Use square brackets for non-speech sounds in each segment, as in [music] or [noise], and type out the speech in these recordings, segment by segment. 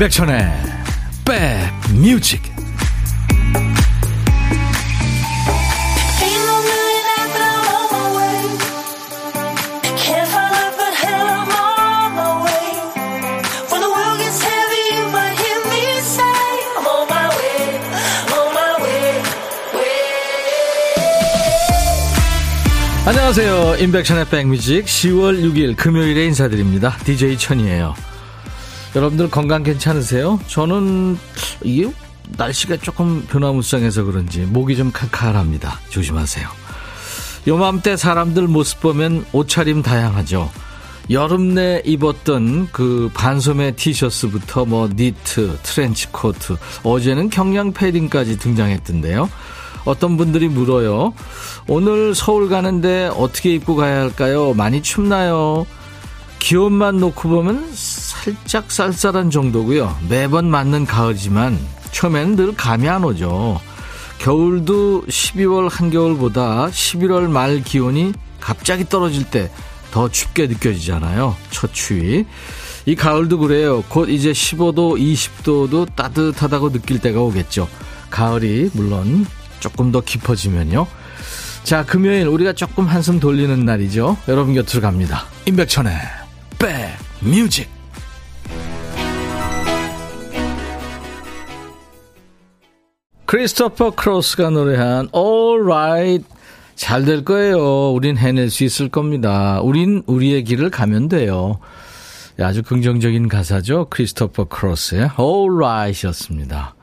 임백천의 백뮤직. 안녕하세요. 임백천의 백뮤직 10월 6일 금요일에 인사드립니다. DJ 천이에요 여러분들 건강 괜찮으세요? 저는 이게 날씨가 조금 변화무쌍해서 그런지 목이 좀 칼칼합니다. 조심하세요. 요맘때 사람들 모습 보면 옷차림 다양하죠. 여름 내 입었던 그 반소매 티셔츠부터 뭐 니트, 트렌치 코트, 어제는 경량 패딩까지 등장했던데요. 어떤 분들이 물어요. 오늘 서울 가는데 어떻게 입고 가야 할까요? 많이 춥나요? 기온만 놓고 보면 살짝 쌀쌀한 정도고요. 매번 맞는 가을이지만 처음에는 늘 감이 안 오죠. 겨울도 12월 한겨울보다 11월 말 기온이 갑자기 떨어질 때 더 춥게 느껴지잖아요. 첫 추위. 이 가을도 그래요. 곧 이제 15도, 20도도 따뜻하다고 느낄 때가 오겠죠. 가을이 물론 조금 더 깊어지면요. 자, 금요일 우리가 조금 한숨 돌리는 날이죠. 여러분 곁으로 갑니다. 임백천의 백뮤직 크리스토퍼 크로스가 노래한 All Right 잘 될 거예요. 우린 해낼 수 있을 겁니다. 우린 우리의 길을 가면 돼요. 아주 긍정적인 가사죠. 크리스토퍼 크로스의 All Right이었습니다.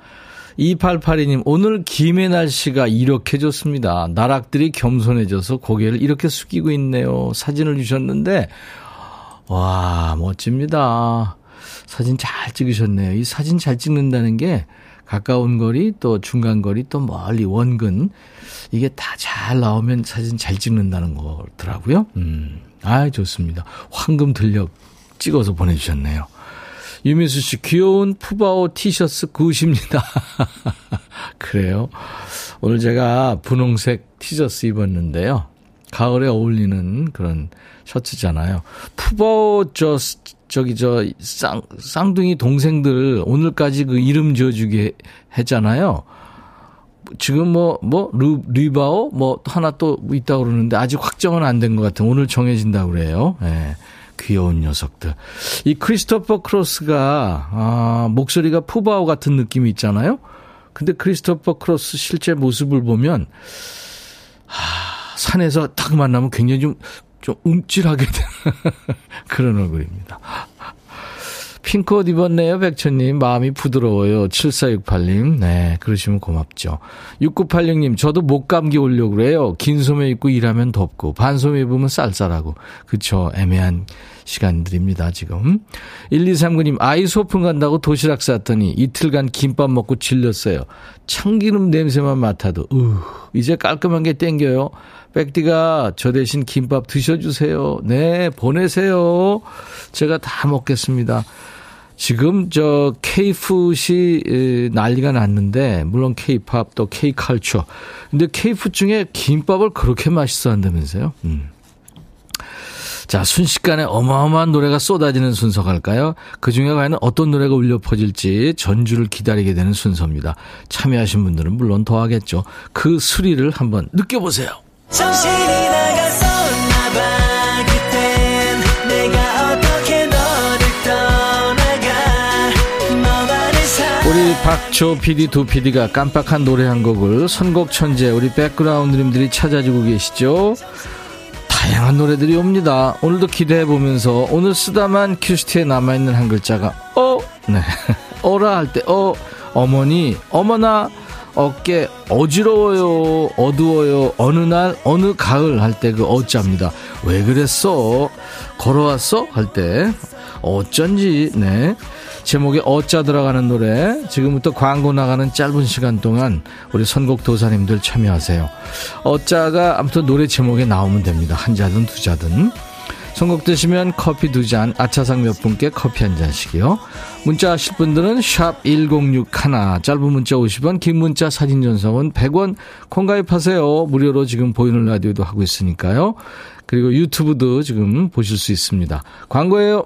2882님, 오늘 김해 날씨가 이렇게 좋습니다. 나락들이 겸손해져서 고개를 이렇게 숙이고 있네요. 사진을 주셨는데, 와, 멋집니다. 사진 잘 찍으셨네요. 이 사진 잘 찍는다는 게 가까운 거리 또 중간 거리 또 멀리 원근 이게 다 잘 나오면 사진 잘 찍는다는 거더라고요. 음. 아, 좋습니다. 황금 들력 찍어서 보내 주셨네요. 유미수 씨, 귀여운 푸바오 티셔츠 구십니다. [laughs] 그래요. 오늘 제가 분홍색 티셔츠 입었는데요. 가을에 어울리는 그런 셔츠잖아요. 푸바오 저 저기 저 쌍, 쌍둥이 동생들 오늘까지 그 이름 지어주게 했잖아요. 지금 뭐, 뭐, 루, 리바오? 뭐, 하나 또 있다고 그러는데 아직 확정은 안 된 것 같아요. 오늘 정해진다고 그래요. 예. 네, 귀여운 녀석들. 이 크리스토퍼 크로스가, 아, 목소리가 푸바오 같은 느낌이 있잖아요. 근데 크리스토퍼 크로스 실제 모습을 보면, 하, 산에서 딱 만나면 굉장히 좀, 좀 움찔하게 [laughs] 되는 그런 얼굴입니다. 핑크옷 입었네요, 백천님. 마음이 부드러워요. 7468님. 네, 그러시면 고맙죠. 6986님, 저도 목감기 오려고 그래요. 긴 소매 입고 일하면 덥고, 반소매 입으면 쌀쌀하고. 그쵸, 애매한 시간들입니다, 지금. 1239님, 아이 소풍 간다고 도시락 쌌더니 이틀간 김밥 먹고 질렸어요. 참기름 냄새만 맡아도, 으, 이제 깔끔한 게 땡겨요. 백디가 저 대신 김밥 드셔주세요. 네, 보내세요. 제가 다 먹겠습니다. 지금 저 K푸시 난리가 났는데 물론 K팝 또 K컬처. 근데 K푸 중에 김밥을 그렇게 맛있어 한다면서요? 음. 자, 순식간에 어마어마한 노래가 쏟아지는 순서 갈까요? 그 중에 과연 어떤 노래가 울려 퍼질지 전주를 기다리게 되는 순서입니다. 참여하신 분들은 물론 더 하겠죠. 그 수리를 한번 느껴보세요. 정신이 나 우리 박조 PD 두 PD가 깜빡한 노래 한 곡을 선곡 천재 우리 백그라운드님들이 찾아주고 계시죠. 다양한 노래들이 옵니다. 오늘도 기대해 보면서 오늘 쓰다만 큐시트에 남아 있는 한 글자가 어, 네, [laughs] 어라 할 때 어, 어머니, 어머나 어깨 어지러워요, 어두워요, 어느 날, 어느 가을 할 때 그 어자입니다. 왜 그랬어? 걸어왔어? 할 때 어쩐지, 네. 제목에 어자 들어가는 노래 지금부터 광고 나가는 짧은 시간 동안 우리 선곡 도사님들 참여하세요. 어자가 아무튼 노래 제목에 나오면 됩니다. 한 자든 두 자든. 선곡 되시면 커피 두 잔, 아차상 몇 분께 커피 한 잔씩이요. 문자 하실 분들은 샵 1061, 짧은 문자 50원, 긴 문자 사진 전송은 100원, 콩 가입하세요. 무료로 지금 보이는 라디오도 하고 있으니까요. 그리고 유튜브도 지금 보실 수 있습니다. 광고예요.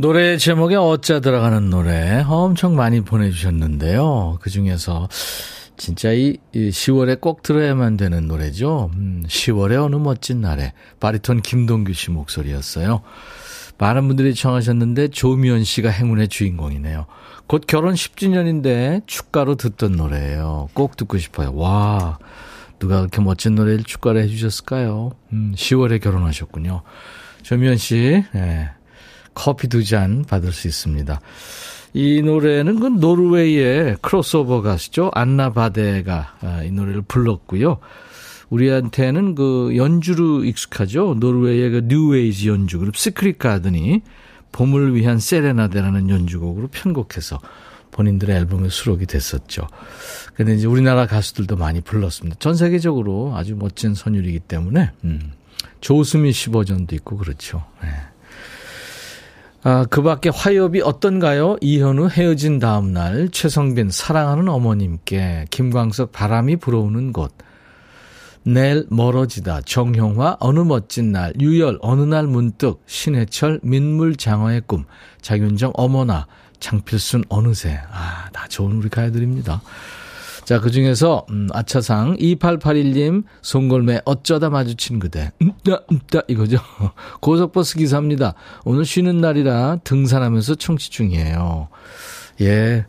노래 제목에 어짜 들어가는 노래 엄청 많이 보내주셨는데요. 그 중에서 진짜 이 10월에 꼭 들어야만 되는 노래죠. 음, 10월의 어느 멋진 날에 바리톤 김동규 씨 목소리였어요. 많은 분들이 청하셨는데 조미연 씨가 행운의 주인공이네요. 곧 결혼 10주년인데 축가로 듣던 노래예요. 꼭 듣고 싶어요. 와, 누가 그렇게 멋진 노래를 축가로 해주셨을까요? 음, 10월에 결혼하셨군요. 조미연 씨, 네, 커피 두 잔 받을 수 있습니다. 이 노래는 그 노르웨이의 크로스오버 가수죠. 안나 바데가 아, 이 노래를 불렀고요. 우리한테는 그 연주로 익숙하죠. 노르웨이의 그 뉴에이지 연주 그룹 시크릿 가든이 봄을 위한 세레나데라는 연주곡으로 편곡해서 본인들의 앨범에 수록이 됐었죠. 근데 이제 우리나라 가수들도 많이 불렀습니다. 전 세계적으로 아주 멋진 선율이기 때문에 음. 조수미 씨 버전도 있고 그렇죠. 네. 아, 그 밖에 화요비 어떤가요? 이현우 헤어진 다음날, 최성빈 사랑하는 어머님께, 김광석 바람이 불어오는 곳, 내일 멀어지다, 정형화 어느 멋진 날, 유열 어느 날 문득, 신해철 민물장어의 꿈, 장윤정 어머나, 장필순 어느새. 아, 다 좋은 우리 가야들입니다. 자, 그 중에서, 음, 아차상, 2881님, 송골매, 어쩌다 마주친 그대. 음따, 음따, 이거죠. [laughs] 고속버스 기사입니다. 오늘 쉬는 날이라 등산하면서 청취 중이에요. 예.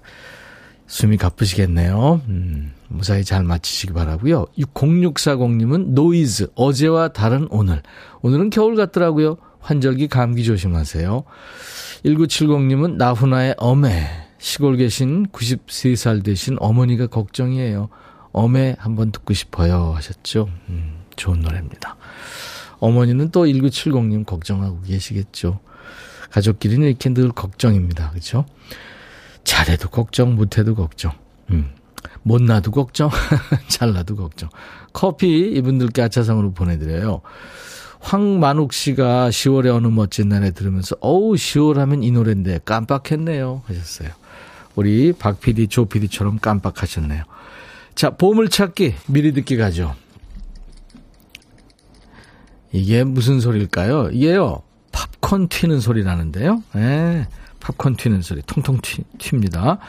숨이 가쁘시겠네요. 음, 무사히 잘 마치시기 바라고요 0640님은 노이즈, 어제와 다른 오늘. 오늘은 겨울 같더라고요. 환절기 감기 조심하세요. 1970님은 나훈아의 어메. 시골 계신 93살 되신 어머니가 걱정이에요. 어메 한번 듣고 싶어요 하셨죠. 음, 좋은 노래입니다. 어머니는 또 1970님 걱정하고 계시겠죠. 가족끼리는 이렇게 늘 걱정입니다. 그렇죠? 잘해도 걱정, 못해도 걱정. 음. 못나도 걱정, [laughs] 잘나도 걱정. 커피 이분들께 아차상으로 보내드려요. 황만욱 씨가 10월의 어느 멋진 날에 들으면서 어우 10월 하면 이 노래인데 깜빡했네요 하셨어요. 우리 박 PD, 조 PD처럼 깜빡하셨네요. 자, 보물찾기 미리 듣기 가죠. 이게 무슨 소리일까요? 이게요, 팝콘 튀는 소리 나는데요. 네, 팝콘 튀는 소리, 통통 튀, 튑니다.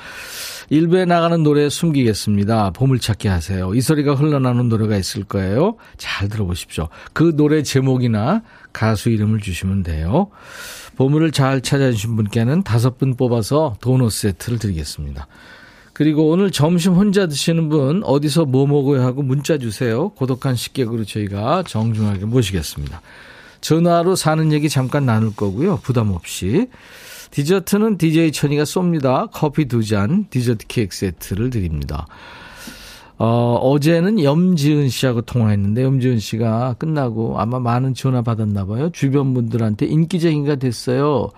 일부에 나가는 노래 숨기겠습니다. 보물찾기 하세요. 이 소리가 흘러나오는 노래가 있을 거예요. 잘 들어보십시오. 그 노래 제목이나 가수 이름을 주시면 돼요. 보물을 잘 찾아주신 분께는 다섯 분 뽑아서 도넛 세트를 드리겠습니다. 그리고 오늘 점심 혼자 드시는 분 어디서 뭐 먹어야 하고 문자 주세요. 고독한 식객으로 저희가 정중하게 모시겠습니다. 전화로 사는 얘기 잠깐 나눌 거고요. 부담 없이. 디저트는 DJ 천이가 쏩니다. 커피 두 잔, 디저트 케이크 세트를 드립니다. 어, 어제는 염지은 씨하고 통화했는데 염지은 씨가 끝나고 아마 많은 전화 받았나 봐요. 주변 분들한테 인기쟁이가 됐어요.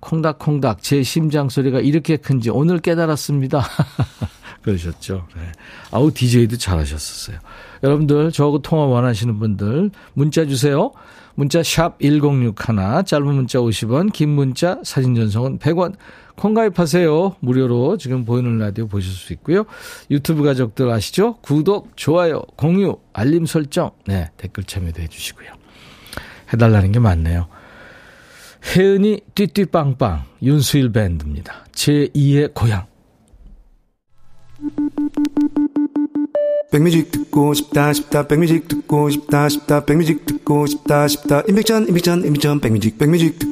콩닥콩닥 제 심장 소리가 이렇게 큰지 오늘 깨달았습니다. [laughs] 그러셨죠. 네. 아우 DJ도 잘하셨었어요. 여러분들 저하고 통화 원하시는 분들 문자 주세요. 문자 샵 1061, 짧은 문자 50원, 긴 문자 사진 전송은 100원. 콩 가입하세요. 무료로 지금 보이는 라디오 보실 수 있고요. 유튜브 가족들 아시죠? 구독, 좋아요, 공유, 알림 설정. 네, 댓글 참여도 해주시고요. 해달라는 게 많네요. 혜은이 띠띠빵빵 윤수일 밴드입니다. 제2의 고향. 백뮤직 듣고 싶다 싶다 백뮤직 듣고 싶다 싶다 백뮤직 듣고 싶다 싶다 임백천 임백천 임백천 백뮤직 백뮤직 듣고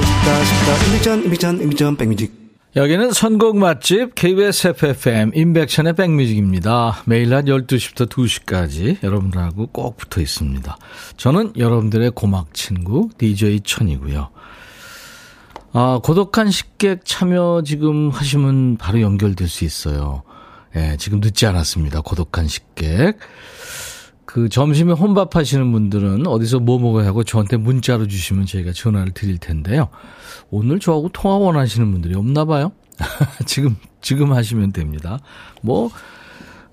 여기는 선곡 맛집 KBS FFM 임백천의 백뮤직입니다. 매일 낮 12시부터 2시까지 여러분들하고 꼭 붙어 있습니다. 저는 여러분들의 고막 친구 DJ 천이고요. 아, 고독한 식객 참여 지금 하시면 바로 연결될 수 있어요. 예, 지금 늦지 않았습니다. 고독한 식객. 그 점심에 혼밥 하시는 분들은 어디서 뭐 먹어야 하고 저한테 문자로 주시면 저희가 전화를 드릴 텐데요. 오늘 저하고 통화 원하시는 분들이 없나 봐요. [laughs] 지금, 지금 하시면 됩니다. 뭐,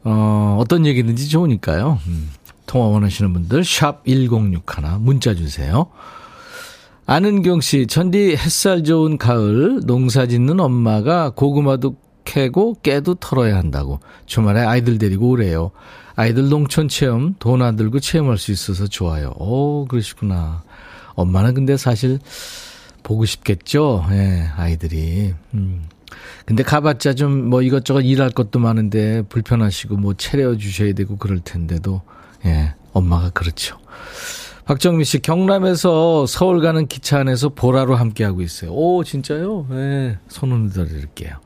어, 어떤 얘기든지 좋으니까요. 음, 통화 원하시는 분들, 샵1061 문자 주세요. 아는경 씨, 전디 햇살 좋은 가을, 농사 짓는 엄마가 고구마도 캐고 깨도 털어야 한다고 주말에 아이들 데리고 오래요. 아이들 농촌 체험 돈 안 들고 체험할 수 있어서 좋아요. 오, 그러시구나. 엄마는 근데 사실 보고 싶겠죠. 예, 아이들이. 음. 근데 가봤자 좀 뭐 이것저것 일할 것도 많은데 불편하시고 뭐 차려 주셔야 되고 그럴 텐데도 예, 엄마가 그렇죠. 박정미 씨 경남에서 서울 가는 기차 안에서 보라로 함께하고 있어요. 오 진짜요? 네, 손을 들어 드릴게요.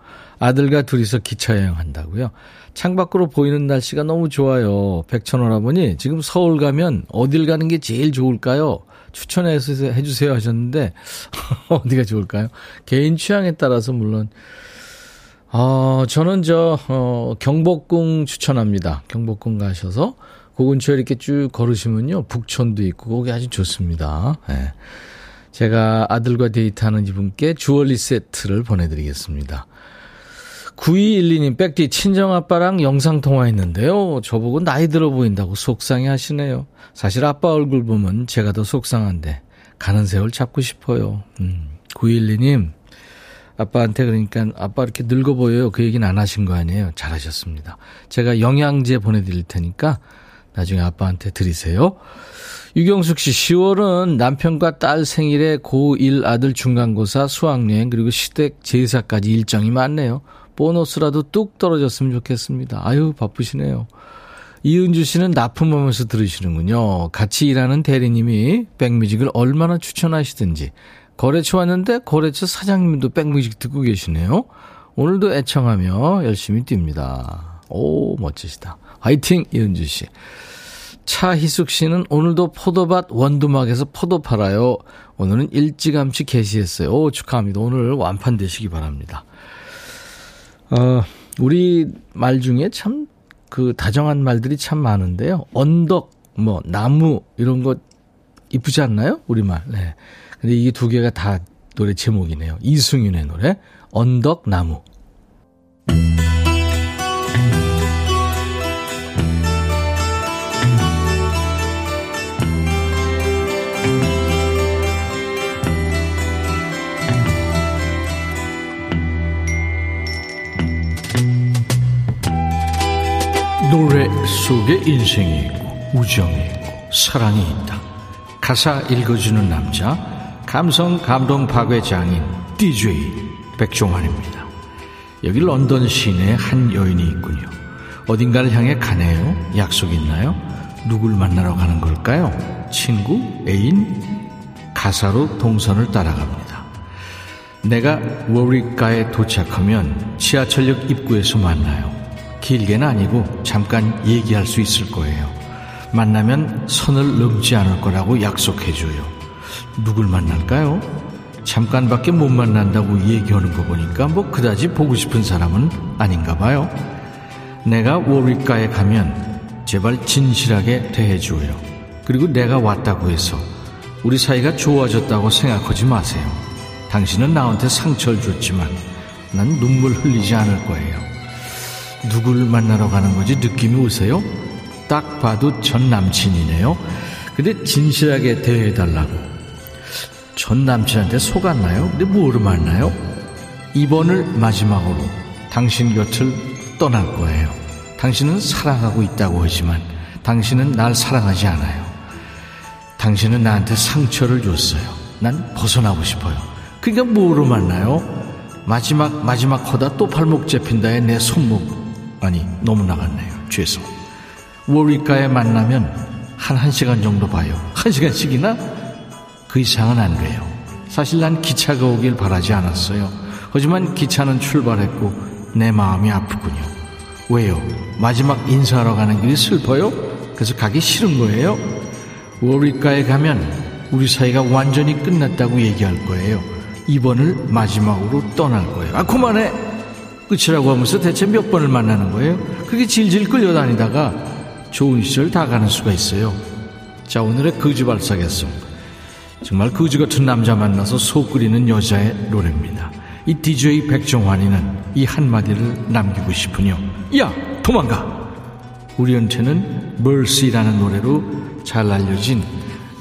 아들과 둘이서 기차 여행한다고요. 창밖으로 보이는 날씨가 너무 좋아요. 백천원아버니 지금 서울 가면 어딜 가는 게 제일 좋을까요? 추천해서 해주세요 하셨는데 [laughs] 어디가 좋을까요? 개인 취향에 따라서 물론 어, 저는 저 어, 경복궁 추천합니다. 경복궁 가셔서 그 근처에 이렇게 쭉 걸으시면요 북촌도 있고 거기 아주 좋습니다. 네. 제가 아들과 데이트하는 이분께 주얼리 세트를 보내드리겠습니다. 9212님, 백디, 친정아빠랑 영상통화했는데요. 저보고 나이 들어 보인다고 속상해 하시네요. 사실 아빠 얼굴 보면 제가 더 속상한데, 가는 세월 잡고 싶어요. 음, 9212님, 아빠한테 그러니까 아빠 이렇게 늙어 보여요. 그 얘기는 안 하신 거 아니에요. 잘하셨습니다. 제가 영양제 보내드릴 테니까 나중에 아빠한테 드리세요. 유경숙 씨, 10월은 남편과 딸 생일에 고1 아들 중간고사 수학여행 그리고 시댁 제사까지 일정이 많네요. 보너스라도 뚝 떨어졌으면 좋겠습니다. 아유, 바쁘시네요. 이은주 씨는 납품하면서 들으시는군요. 같이 일하는 대리님이 백뮤직을 얼마나 추천하시든지. 거래처 왔는데 거래처 사장님도 백뮤직 듣고 계시네요. 오늘도 애청하며 열심히 뜁니다. 오, 멋지시다. 화이팅, 이은주 씨. 차희숙 씨는 오늘도 포도밭 원두막에서 포도 팔아요. 오늘은 일찌감치 게시했어요. 오, 축하합니다. 오늘 완판되시기 바랍니다. 어, 우리 말 중에 참 그 다정한 말들이 참 많은데요. 언덕, 뭐, 나무, 이런 거 이쁘지 않나요? 우리 말. 네. 근데 이게 두 개가 다 노래 제목이네요. 이승윤의 노래, 언덕, 나무. 노래 속에 인생이 있고 우정이 있고 사랑이 있다. 가사 읽어주는 남자 감성 감동 파괴 장인 DJ 백종환입니다. 여기 런던 시내에 한 여인이 있군요. 어딘가를 향해 가네요. 약속 있나요? 누굴 만나러 가는 걸까요? 친구? 애인? 가사로 동선을 따라갑니다. 내가 워릭가에 도착하면 지하철역 입구에서 만나요. 길게는 아니고 잠깐 얘기할 수 있을 거예요. 만나면 선을 넘지 않을 거라고 약속해줘요. 누굴 만날까요? 잠깐밖에 못 만난다고 얘기하는 거 보니까 뭐 그다지 보고 싶은 사람은 아닌가 봐요. 내가 워릭가에 가면 제발 진실하게 대해줘요. 그리고 내가 왔다고 해서 우리 사이가 좋아졌다고 생각하지 마세요. 당신은 나한테 상처를 줬지만 난 눈물 흘리지 않을 거예요. 누굴 만나러 가는 건지 느낌이 오세요? 딱 봐도 전 남친이네요. 근데 진실하게 대해달라고. 전 남친한테 속았나요? 근데 뭐를 만나요? 이번을 마지막으로 당신 곁을 떠날 거예요. 당신은 사랑하고 있다고 하지만 당신은 날 사랑하지 않아요. 당신은 나한테 상처를 줬어요. 난 벗어나고 싶어요. 그러니까 뭐로 만나요? 마지막 마지막 허다 또 발목 잡힌다에 내 손목 아니 너무 나갔네요. 죄송. 워리가에 만나면 한 1시간 정도 봐요. 1시간씩이나? 그 이상은 안 돼요. 사실 난 기차가 오길 바라지 않았어요. 하지만 기차는 출발했고 내 마음이 아프군요. 왜요? 마지막 인사하러 가는 길이 슬퍼요? 그래서 가기 싫은 거예요? 워리가에 가면 우리 사이가 완전히 끝났다고 얘기할 거예요. 이번을 마지막으로 떠날 거예요. 아, 그만해! 끝이라고 하면서 대체 몇 번을 만나는 거예요? 그게 질질 끌려다니다가 좋은 시절 다 가는 수가 있어요. 자, 오늘의 거지 발사겠송. 정말 거지 같은 남자 만나서 속 끓이는 여자의 노래입니다. 이 DJ 백종환이는 이 한마디를 남기고 싶으뇨. 야, 도망가! 우리 연태는 멀시라는 노래로 잘 알려진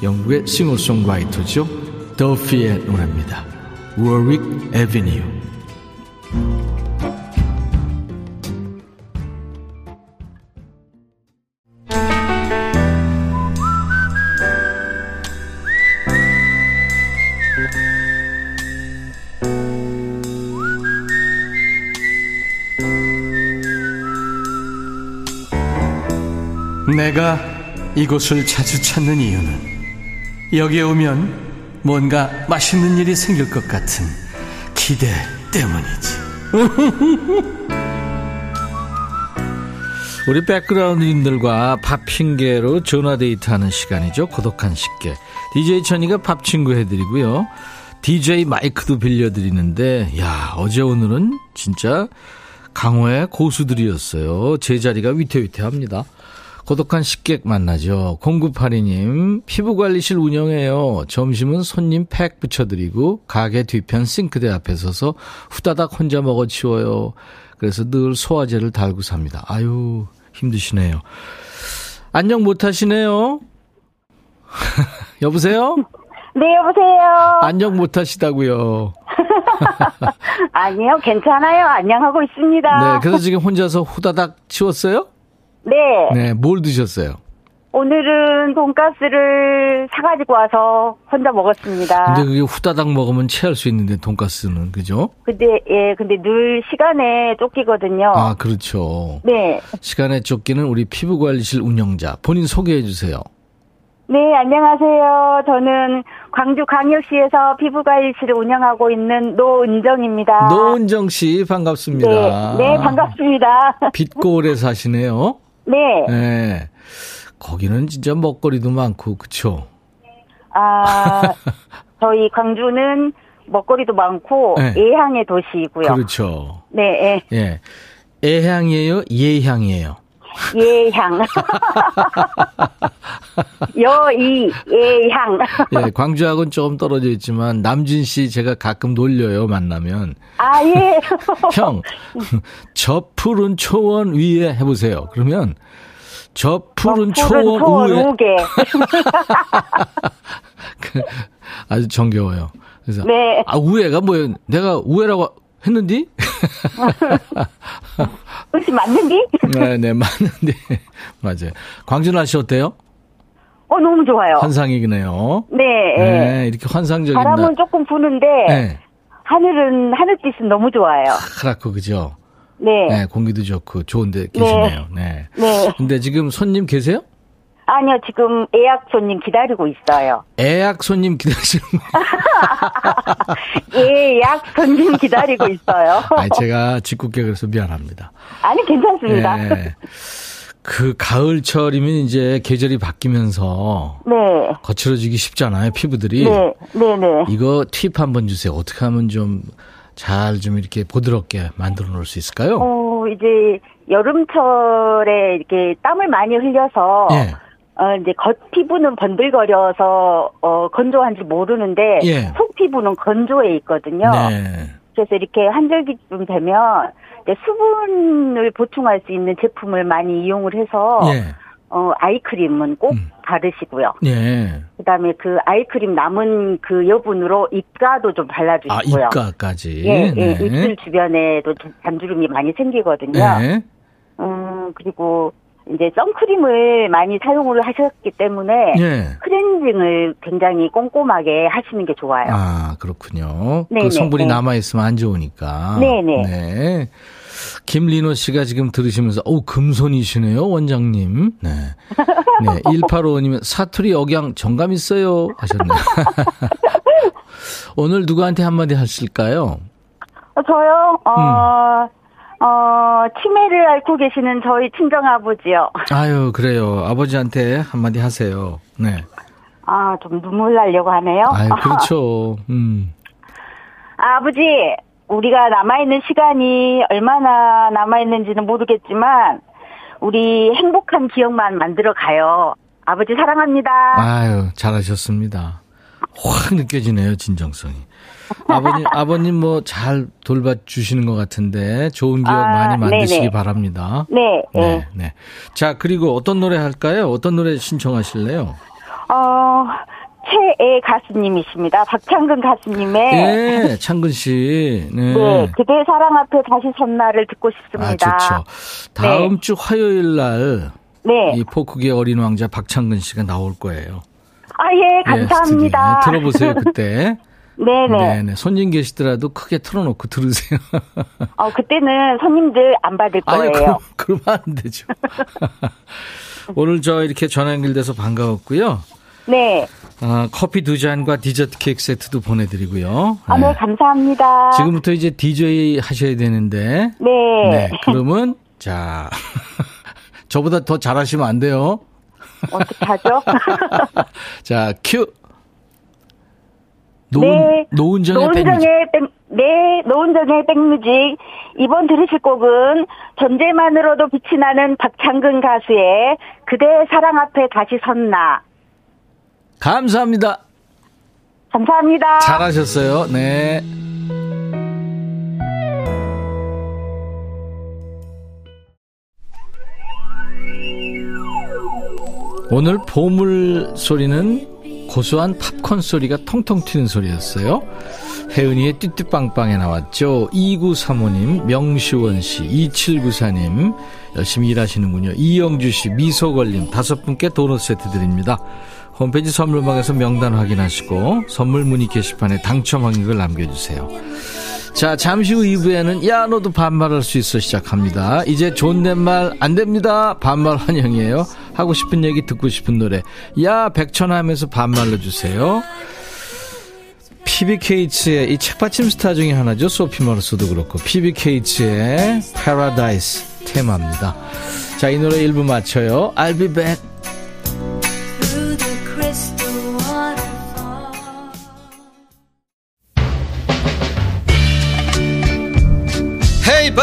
영국의 싱어송라이터죠. 더피의 노래입니다. 워릭 내가 이곳을 자주 찾는 이유는 여기에 오면 뭔가 맛있는 일이 생길 것 같은 기대 때문이지. [laughs] 우리 백그라운드님들과 밥 핑계로 전화 데이트하는 시간이죠. 고독한 식객. DJ 천이가 밥 친구 해드리고요. DJ 마이크도 빌려드리는데, 야, 어제 오늘은 진짜 강호의 고수들이었어요. 제자리가 위태위태합니다. 고독한 식객 만나죠. 0982님, 피부관리실 운영해요. 점심은 손님 팩 붙여드리고, 가게 뒤편 싱크대 앞에 서서 후다닥 혼자 먹어 치워요. 그래서 늘 소화제를 달고 삽니다. 아유, 힘드시네요. 안녕 못 하시네요? [laughs] 여보세요? 네, 여보세요. 안녕 못 하시다고요. [laughs] 아니요, 괜찮아요. 안녕하고 있습니다. 네, 그래서 지금 혼자서 후다닥 치웠어요? 네. 네, 뭘 드셨어요? 오늘은 돈가스를 사가지고 와서 혼자 먹었습니다. 근데 그게 후다닥 먹으면 체할 수 있는데 돈가스는 그죠? 근데 예, 근데 늘 시간에 쫓기거든요. 아 그렇죠. 네. 시간에 쫓기는 우리 피부관리실 운영자 본인 소개해 주세요. 네, 안녕하세요. 저는 광주 광역시에서 피부관리실을 운영하고 있는 노은정입니다. 노은정 씨 반갑습니다. 네, 네 반갑습니다. 빛골에 사시네요. 네. 네. 거기는 진짜 먹거리도 많고 그쵸? 아, [laughs] 저희 광주는 먹거리도 많고 네. 예향의 도시이고요. 그렇죠. 네, 예. 예. 애향이에요? 예향이에요? 예향. [laughs] 여이 예향. 예, 광주하고는 조금 떨어져 있지만 남진 씨 제가 가끔 놀려요 만나면 아 예. [laughs] 형 저 푸른 초원 위에 해보세요. 그러면 저 푸른 초원, 초원 위에 우게. [laughs] 그, 아주 정겨워요. 그래서 네. 아 우애가 뭐예요? 내가 우애라고 했는디? 혹시 맞는지? 네, 네 맞는데 [laughs] 맞아요. 광주 날씨 어때요? 어 너무 좋아요. 환상이네요. 네. 네, 이렇게 환상적인 바람은 날. 조금 부는데 네, 하늘은 하늘빛은 너무 좋아요. 크라고 그죠? 네. 네, 공기도 좋고 좋은데 계시네요. 네. 네. 근데 지금 손님 계세요? 아니요, 지금 예약 손님 기다리고 있어요. 애약 손님 기다리시는 거. [laughs] 예약 손님 기다리고 있어요. [laughs] 아니, 제가 그래서 미안합니다. 아니, 괜찮습니다. 네. 그 가을철이면 이제 계절이 바뀌면서 네. 거칠어지기 쉽잖아요, 피부들이. 네. 네, 네. 이거 팁 한번 주세요. 어떻게 하면 좀 잘좀 이렇게 부드럽게 만들어 놓을 수 있을까요? 어, 이제 여름철에 이렇게 땀을 많이 흘려서 예. 어, 이제 겉 피부는 번들거려서 어, 건조한지 모르는데 예. 속 피부는 건조해 있거든요. 네. 그래서 이렇게 한절기쯤 되면 이제 수분을 보충할 수 있는 제품을 많이 이용을 해서 예. 어, 아이크림은 꼭 음. 바르시고요. 예. 그다음에 그 아이크림 남은 그 여분으로 입가도 좀 아, 발라주시고요. 입가까지. 예, 예, 네. 입술 주변에도 좀 잔주름이 많이 생기거든요. 네. 음, 그리고 이제 선크림을 많이 사용을 하셨기 때문에 예. 클렌징을 굉장히 꼼꼼하게 하시는 게 좋아요. 아, 그렇군요. 네네, 그 성분이 네. 남아 있으면 안 좋으니까. 네네. 네. 김리노 씨가 지금 들으시면서, 오, 금손이시네요, 원장님. 네. 네. [laughs] 1855님은 사투리 억양 정감 있어요. 하셨네요. [laughs] 오늘 누구한테 한마디 하실까요? 어, 저요, 어, 음. 어, 치매를 앓고 계시는 저희 친정아버지요. 아유, 그래요. 아버지한테 한마디 하세요. 네. 아, 좀 눈물 나려고 하네요. 아유, [laughs] 그렇죠. 음. 아버지, 우리가 남아있는 시간이 얼마나 남아있는지는 모르겠지만, 우리 행복한 기억만 만들어 가요. 아버지 사랑합니다. 아유, 잘하셨습니다. 확 느껴지네요, 진정성이. 아버님, 아버님 뭐 잘 돌봐주시는 것 같은데 좋은 기억 아, 많이 만드시기 네네. 바랍니다. 네, 네, 네. 네. 자, 그리고 어떤 노래 할까요? 어떤 노래 신청하실래요? 어, 최애 가수님이십니다. 박창근 가수님의. 예, 창근 씨. 네. 네, 그대 사랑 앞에 다시 선날을 듣고 아, 싶습니다. 좋죠. 다음 주 화요일 날, 네. 이 포크기의 어린 왕자 박창근 씨가 나올 거예요. 아, 예, 예, 감사합니다. 스튜디오에. 들어보세요, 그때. [laughs] 네네. 네네. 손님 계시더라도 크게 틀어놓고 들으세요. 어, [laughs] 그때는 손님들 안 받을 아니, 거예요. 그럼, 그러면 안 되죠. [laughs] 오늘 저 이렇게 전화 연결돼서 반가웠고요. 네. 아, 커피 두 잔과 디저트 케이크 세트도 보내드리고요. 아, 네, 감사합니다. 지금부터 이제 DJ 하셔야 되는데. 네. 네. 그러면, 자. [laughs] 저보다 더 잘하시면 안 돼요. 어떻게 하죠? 자, 큐. 노은, 네. 노은정의. 노은정의 백, 네, 노은정의 백뮤직. 이번 들으실 곡은 존재만으로도 빛이 나는 박창근 가수의 그대 사랑 앞에 다시 섰나. 감사합니다. 감사합니다. 잘하셨어요. 네. 오늘 보물 소리는 고소한 팝콘 소리가 통통 튀는 소리였어요. 혜은이의 띠띠빵빵에 나왔죠. 2935님, 명시원 씨, 2794님, 열심히 일하시는군요. 이영주 씨, 미소걸님, 다섯 분께 도넛 세트 드립니다. 홈페이지 선물방에서 명단 확인하시고 선물 문의 게시판에 당첨 확인글 남겨주세요. 자, 잠시 후 2부에는 야 너도 반말할 수 있어 시작합니다. 이제 존댓말 안 됩니다. 반말 환영이에요. 하고 싶은 얘기 듣고 싶은 노래 야 백천아 하면서 반말로 주세요. PBK츠의 이 책받침 스타 중에 하나죠. 소피 머르스도 그렇고 PBK츠의 Paradise 테마입니다. 자, 이 노래 1부 맞춰요. I'll be back.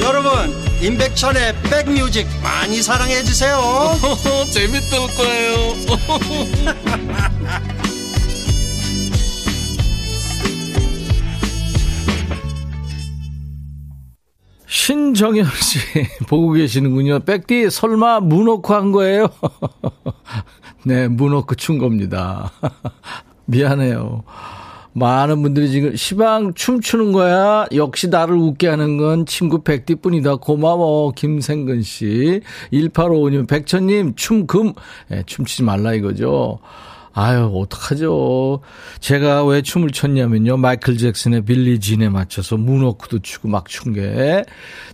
여러분 임백천의 백뮤직 많이 사랑해 주세요 [laughs] 재밌을 거예요 [laughs] 신정현 씨 보고 계시는군요. 백디 설마 무노크 한 거예요? [laughs] 네, 무노크 춘 겁니다. 미안해요. 많은 분들이 지금 시방 춤추는 거야. 역시 나를 웃게 하는 건 친구 백디뿐이다. 고마워. 김생근 씨. 1855님, 백천님, 춤 금. 예, 춤추지 말라 이거죠. 아유, 어떡하죠. 제가 왜 춤을 췄냐면요. 마이클 잭슨의 빌리 진에 맞춰서 문워크도 추고 막 춘 게.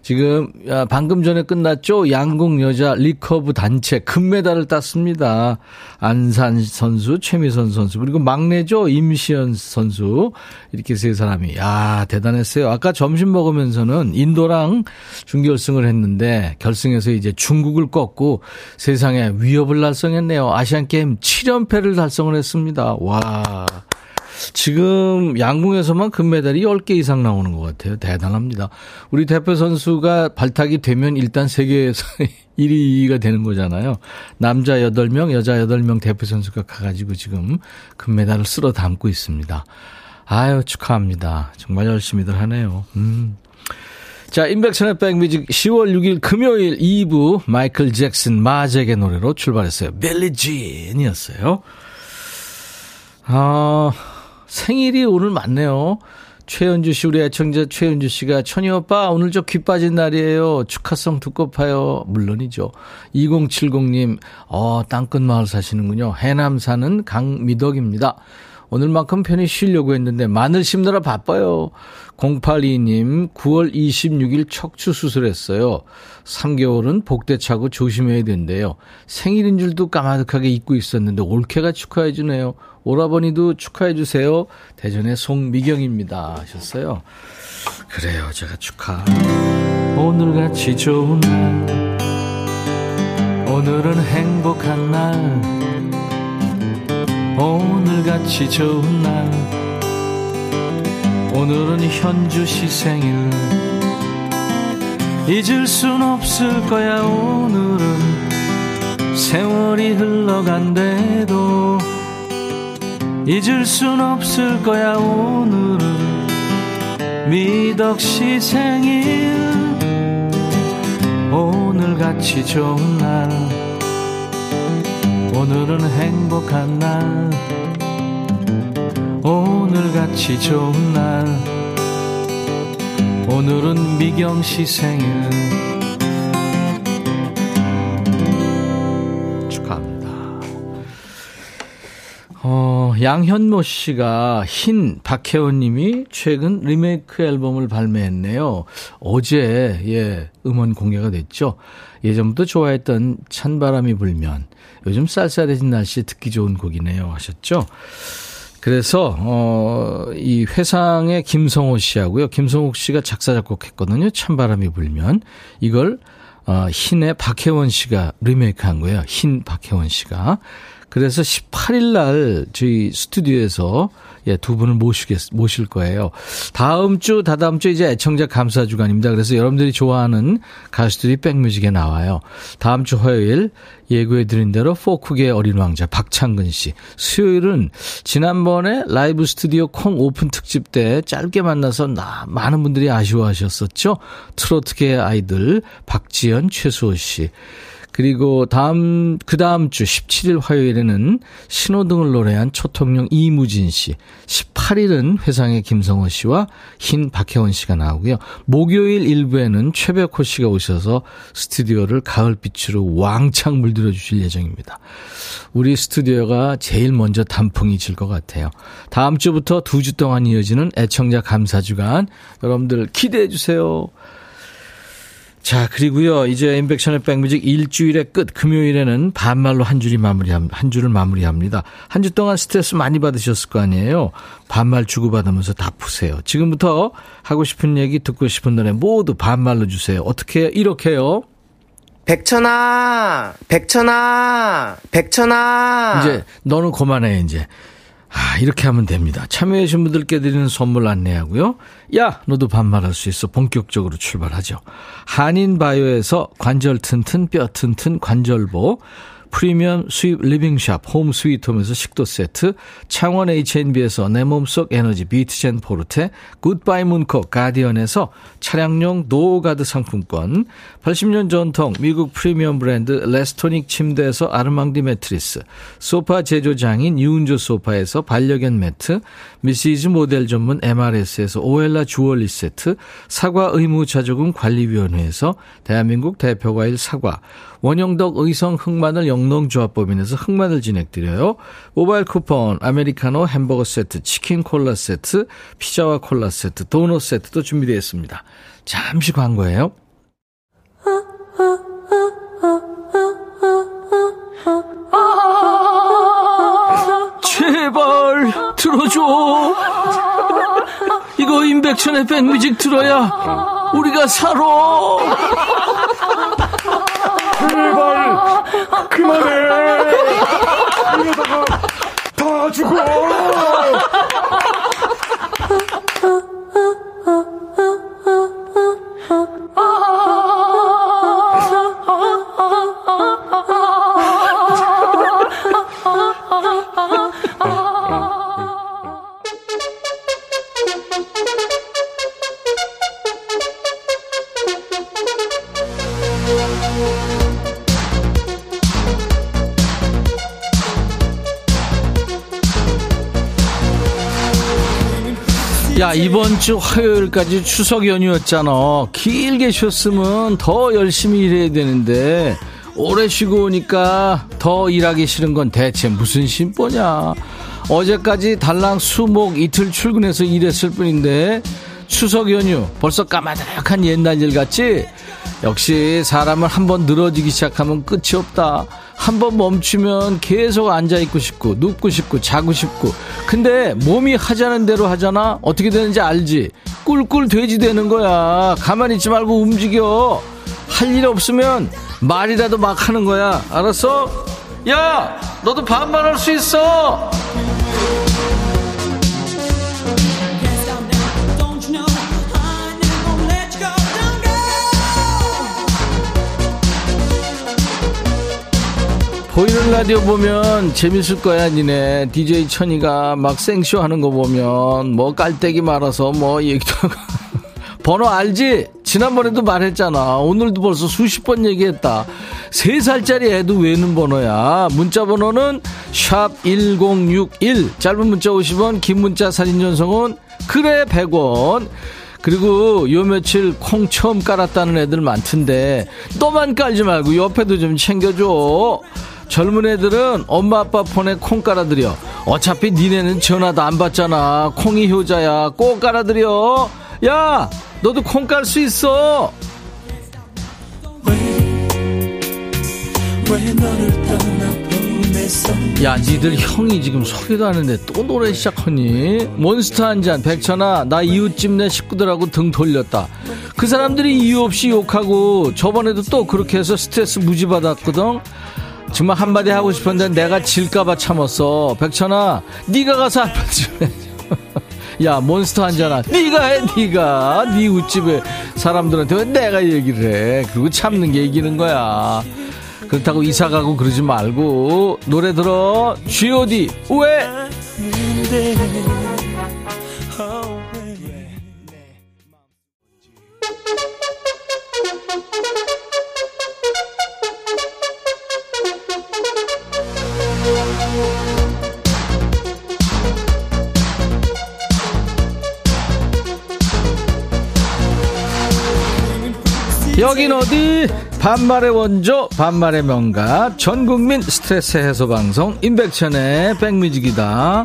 지금, 야, 방금 전에 끝났죠. 양궁 여자 리커브 단체 금메달을 땄습니다. 안산 선수, 최미선 선수, 그리고 막내죠. 임시현 선수. 이렇게 세 사람이. 야 대단했어요. 아까 점심 먹으면서는 인도랑 준결승을 했는데 결승에서 이제 중국을 꺾고 세상에 위협을 달성했네요. 아시안게임 7연패를 달성 을 했습니다. 와. 지금 양궁에서만 금메달이 10개 이상 나오는 것 같아요. 대단합니다. 우리 대표 선수가 발탁이 되면 일단 세계에서 1위, 2위가 되는 거잖아요. 남자 8명, 여자 8명 대표 선수가 가가지고 지금 금메달을 쓸어 담고 있습니다. 아유, 축하합니다. 정말 열심히들 하네요. 음. 자, 인백천의 백뮤직 10월 6일 금요일 2부 마이클 잭슨 마잭의 노래로 출발했어요. 벨리 진이었어요. 아, 생일이 오늘 맞네요. 최현주 씨, 우리 애청자 최현주 씨가 천희 오빠 오늘 저 귀 빠진 날이에요. 축하성 두고 파요. 물론이죠. 2070님, 어, 땅끝 마을 사시는군요. 해남 사는 강미덕입니다. 오늘만큼 편히 쉬려고 했는데 마늘 심느라 바빠요. 082님, 9월 26일 척추 수술했어요. 3개월은 복대 차고 조심해야 된대요. 생일인 줄도 까마득하게 잊고 있었는데 올케가 축하해 주네요. 오라버니도 축하해주세요. 대전의 송미경입니다. 하셨어요. 그래요, 제가 축하. 오늘같이 좋은 날, 오늘은 행복한 날, 오늘같이 좋은 날, 오늘은 현주 씨 생일 잊을 순 없을 거야 오늘은 세월이 흘러간대도 잊을 순 없을 거야 오늘은. 미덕 씨 생일. 오늘같이 좋은 날. 오늘은 행복한 날. 오늘같이 좋은 날. 오늘은 미경 씨 생일 양현모 씨가 흰 박혜원 님이 최근 리메이크 앨범을 발매했네요. 어제, 예, 음원 공개가 됐죠. 예전부터 좋아했던 찬바람이 불면 요즘 쌀쌀해진 날씨에 듣기 좋은 곡이네요. 하셨죠. 그래서 어, 이 회상의 김성호 씨하고요. 김성욱 씨가 작사 작곡했거든요. 찬바람이 불면 이걸 어, 흰의 박혜원 씨가 리메이크한 거예요. 흰 박혜원 씨가. 그래서 18일 날 저희 스튜디오에서 예, 두 분을 모시겠, 모실 거예요. 다음 주, 다다음 주 이제 애청자 감사 주간입니다. 그래서 여러분들이 좋아하는 가수들이 백뮤직에 나와요. 다음 주 화요일 예고해 드린 대로 포크계 어린 왕자 박창근 씨. 수요일은 지난번에 라이브 스튜디오 콩 오픈 특집 때 짧게 만나서 나, 많은 분들이 아쉬워하셨었죠. 트로트계 아이돌 박지현, 최수호 씨. 그리고 다음, 그 다음 주 17일 화요일에는 신호등을 노래한 초통령 이무진 씨. 18일은 회상의 김성호 씨와 흰 박혜원 씨가 나오고요. 목요일 일부에는 최백호 씨가 오셔서 스튜디오를 가을빛으로 왕창 물들여 주실 예정입니다. 우리 스튜디오가 제일 먼저 단풍이 질 것 같아요. 다음 주부터 두 주 동안 이어지는 애청자 감사 주간 여러분들 기대해 주세요. 자, 그리고요, 이제 인백션의 백뮤직 일주일의 끝, 금요일에는 반말로 한 줄이 마무리, 한 줄을 마무리합니다. 한 주 동안 스트레스 많이 받으셨을 거 아니에요? 반말 주고받으면서 다 푸세요. 지금부터 하고 싶은 얘기, 듣고 싶은 노래 모두 반말로 주세요. 어떻게 해요? 이렇게요. 백천아, 백천아, 백천아. 이제, 너는 그만해, 이제. 아, 이렇게 하면 됩니다. 참여해주신 분들께 드리는 선물 안내하고요. 야, 너도 반말할 수 있어. 본격적으로 출발하죠. 한인바이오에서 관절 튼튼, 뼈 튼튼, 관절보. 프리미엄 수입 리빙샵 홈 스위트홈에서 식도 세트, 창원 H&B에서 내 몸속 에너지 비트젠 포르테, 굿바이 문코 가디언에서 차량용 노가드 상품권, 80년 전통 미국 프리미엄 브랜드 레스토닉 침대에서 아르망디 매트리스, 소파 제조장인 유운조 소파에서 반려견 매트, 미시즈 모델 전문 MRS에서 오엘라 주얼리 세트, 사과 의무자조금 관리위원회에서 대한민국 대표과일 사과, 원형덕 의성 흑마늘 영농조합법인에서 흑마늘 진행드려요. 모바일 쿠폰, 아메리카노 햄버거 세트, 치킨 콜라 세트, 피자와 콜라 세트, 도넛 세트도 준비되어 있습니다. 잠시 광고예요. 제발 들어줘. 이거 임백천의 백뮤직 들어야 우리가 살아. 제발! 그만해! 이러다가 다 죽어 이번 주 화요일까지 추석 연휴였잖아. 길게 쉬었으면 더 열심히 일해야 되는데, 오래 쉬고 오니까 더 일하기 싫은 건 대체 무슨 심보냐. 어제까지 달랑 수목 이틀 출근해서 일했을 뿐인데, 추석 연휴 벌써 까마득한 옛날 일 같지? 역시 사람은 한번 늘어지기 시작하면 끝이 없다. 한 번 멈추면 계속 앉아있고 싶고, 눕고 싶고, 자고 싶고. 근데 몸이 하자는 대로 하잖아? 어떻게 되는지 알지? 꿀꿀 돼지 되는 거야. 가만히 있지 말고 움직여. 할 일 없으면 말이라도 막 하는 거야. 알았어? 야! 너도 반말할 수 있어! 보이는 라디오 보면 재밌을 거야, 니네. DJ 천이가 막 생쇼 하는 거 보면 뭐 깔때기 말아서 뭐 얘기도. [laughs] 번호 알지? 지난번에도 말했잖아. 오늘도 벌써 수십 번 얘기했다. 세살짜리 애도 외는 번호야. 문자 번호는 샵 1061. 짧은 문자 50원, 긴 문자 사진 전송은 그래 100원. 그리고 요 며칠 콩 처음 깔았다는 애들 많던데 너만 깔지 말고 옆에도 좀 챙겨줘. 젊은 애들은 엄마 아빠 폰에 콩 깔아드려. 어차피 니네는 전화도 안 받잖아. 콩이 효자야. 꼭 깔아드려. 야, 너도 콩 깔 수 있어. 야, 니들 형이 지금 소개도 하는데 또 노래 시작하니? 몬스터 한 잔, 백천아, 나 이웃집 내 식구들하고 등 돌렸다. 그 사람들이 이유 없이 욕하고 저번에도 또 그렇게 해서 스트레스 무지 받았거든? 정말 한마디 하고 싶었는데 내가 질까봐 참았어. 백천아, 네가 가서 한마디 좀 해. [laughs] 야, 몬스터 한 잔아. 네가 해, 네가. 네 웃집에 사람들한테 왜 내가 얘기를 해. 그리고 참는 게 이기는 거야. 그렇다고 이사 가고 그러지 말고 노래 들어. G.O.D. 왜? 여긴 어디? 반말의 원조, 반말의 명가, 전국민 스트레스 해소 방송, 임백천의 백뮤직이다.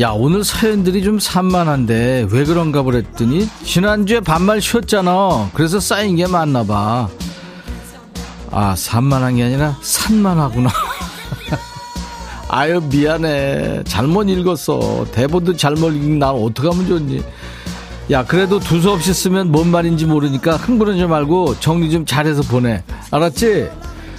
야, 오늘 사연들이 좀 산만한데, 왜 그런가 그랬더니, 지난주에 반말 쉬었잖아. 그래서 쌓인 게 많나 봐. 아, 산만한 게 아니라, 산만하구나. [laughs] 아유, 미안해. 잘못 읽었어. 대본도 잘못 읽는 나 어떡하면 좋니? 야, 그래도 두서없이 쓰면 뭔 말인지 모르니까 흥분하지 말고 정리 좀 잘해서 보내. 알았지?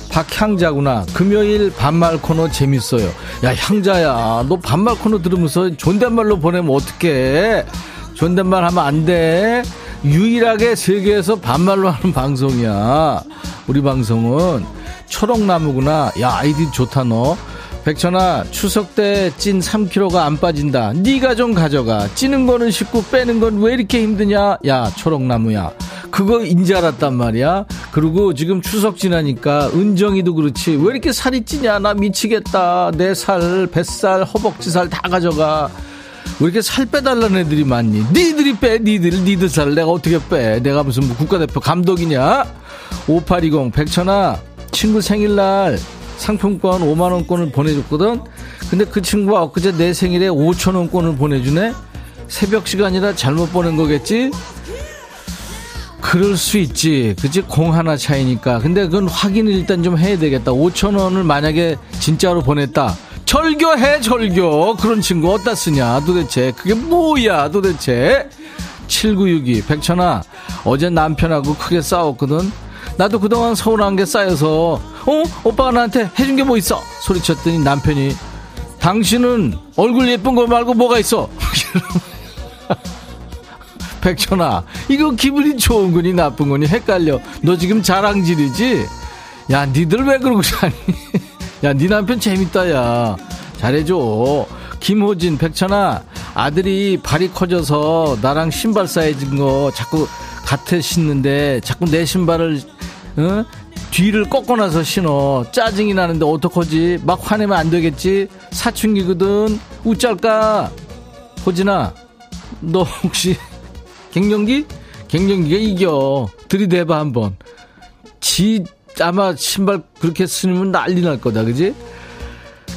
박향자구나. 금요일 반말 코너 재밌어요. 야, 향자야. 너 반말 코너 들으면서 존댓말로 보내면 어떡해? 존댓말 하면 안 돼. 유일하게 세계에서 반말로 하는 [laughs] 방송이야. 우리 방송은 초록나무구나. 야, 아이디 좋다, 너. 백천아 추석 때 찐 3kg가 안 빠진다. 네가 좀 가져가. 찌는 거는 쉽고 빼는 건 왜 이렇게 힘드냐? 야 초록나무야. 그거 인지 알았단 말이야? 그리고 지금 추석 지나니까 은정이도 그렇지. 왜 이렇게 살이 찌냐? 나 미치겠다. 내 살 뱃살 허벅지살 다 가져가. 왜 이렇게 살 빼달라는 애들이 많니? 니들이 빼 니들. 니들 살 내가 어떻게 빼? 내가 무슨 뭐 국가대표 감독이냐? 5820 백천아 친구 생일날 상품권 5만원권을 보내줬거든. 근데 그 친구가 엊그제 내 생일에 5천원권을 보내주네. 새벽 시간이라 잘못 보낸 거겠지? 그럴 수 있지. 그치? 공 하나 차이니까. 근데 그건 확인을 일단 좀 해야 되겠다. 5천원을 만약에 진짜로 보냈다. 절교해 절교. 그런 친구 어디다 쓰냐 도대체? 그게 뭐야 도대체? 7962 백천아 어제 남편하고 크게 싸웠거든. 나도 그동안 서운한 게 쌓여서 어? 오빠가 나한테 해준 게 뭐 있어? 소리쳤더니 남편이 당신은 얼굴 예쁜 거 말고 뭐가 있어? [laughs] 백천아 이거 기분이 좋은 거니 나쁜 거니? 헷갈려. 너 지금 자랑질이지? 야 니들 왜 그러고 사니? [laughs] 야네 남편 재밌다 야. 잘해줘. 김호진 백천아 아들이 발이 커져서 나랑 신발 사이즈인 거 자꾸 같아 신는데 자꾸 내 신발을 어? 뒤를 꺾어놔서 신어 짜증이 나는데 어떡하지 막 화내면 안 되겠지 사춘기거든 우짤까 호진아 너 혹시 갱년기? 갱년기가 이겨. 들이대봐 한번. 지 아마 신발 그렇게 신으면 난리 날 거다, 그지?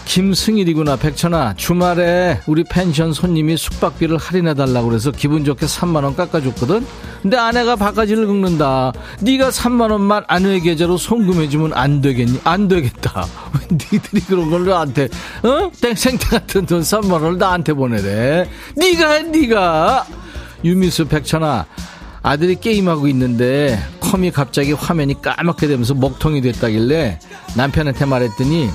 김승일이구나, 백천아. 주말에 우리 펜션 손님이 숙박비를 할인해달라고 그래서 기분 좋게 3만원 깎아줬거든? 근데 아내가 바가지를 긁는다. 네가 3만원만 아내 계좌로 송금해주면 안 되겠니? 안 되겠다. [laughs] 왜 니들이 그런 걸 나한테, 어? 땡생태 같은 돈 3만원을 나한테 보내래. 네가 해, 네가. 유미수, 백천아. 아들이 게임하고 있는데 컴이 갑자기 화면이 까맣게 되면서 먹통이 됐다길래 남편한테 말했더니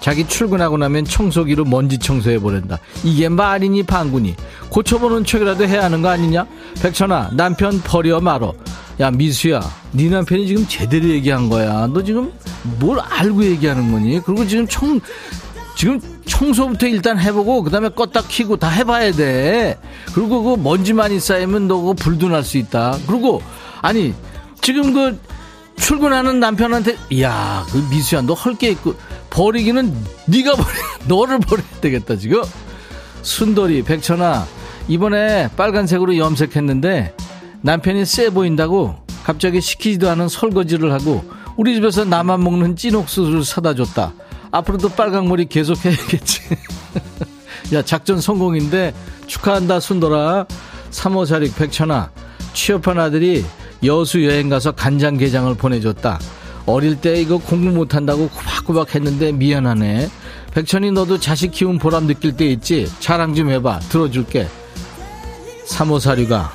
자기 출근하고 나면 청소기로 먼지 청소해 보낸다. 이게 말이니 방구니 고쳐보는 척이라도 해야 하는 거 아니냐? 백천아 남편 버려 말어. 야 미수야 네 남편이 지금 제대로 얘기한 거야. 너 지금 뭘 알고 얘기하는 거니? 그리고 지금 청 지금 청소부터 일단 해보고 그다음에 껐다 키고 다 해봐야 돼. 그리고 그 먼지 많이 쌓이면 너 그거 불도 날 수 있다. 그리고 아니 지금 그 출근하는 남편한테 야 그 미수야 너 헐게 있고 버리기는 네가 버려 [laughs] 너를 버려야 되겠다 지금. 순돌이 백천아 이번에 빨간색으로 염색했는데 남편이 쎄 보인다고 갑자기 시키지도 않은 설거지를 하고 우리 집에서 나만 먹는 찐 옥수수를 사다 줬다. 앞으로도 빨강 머리 계속 해야겠지. [laughs] 야, 작전 성공인데 축하한다, 순돌아. 3호사릭 백천아. 취업한 아들이 여수 여행 가서 간장게장을 보내줬다. 어릴 때 이거 공부 못한다고 구박구박 했는데 미안하네. 백천이 너도 자식 키운 보람 느낄 때 있지? 자랑 좀 해봐. 들어줄게. 3호사리가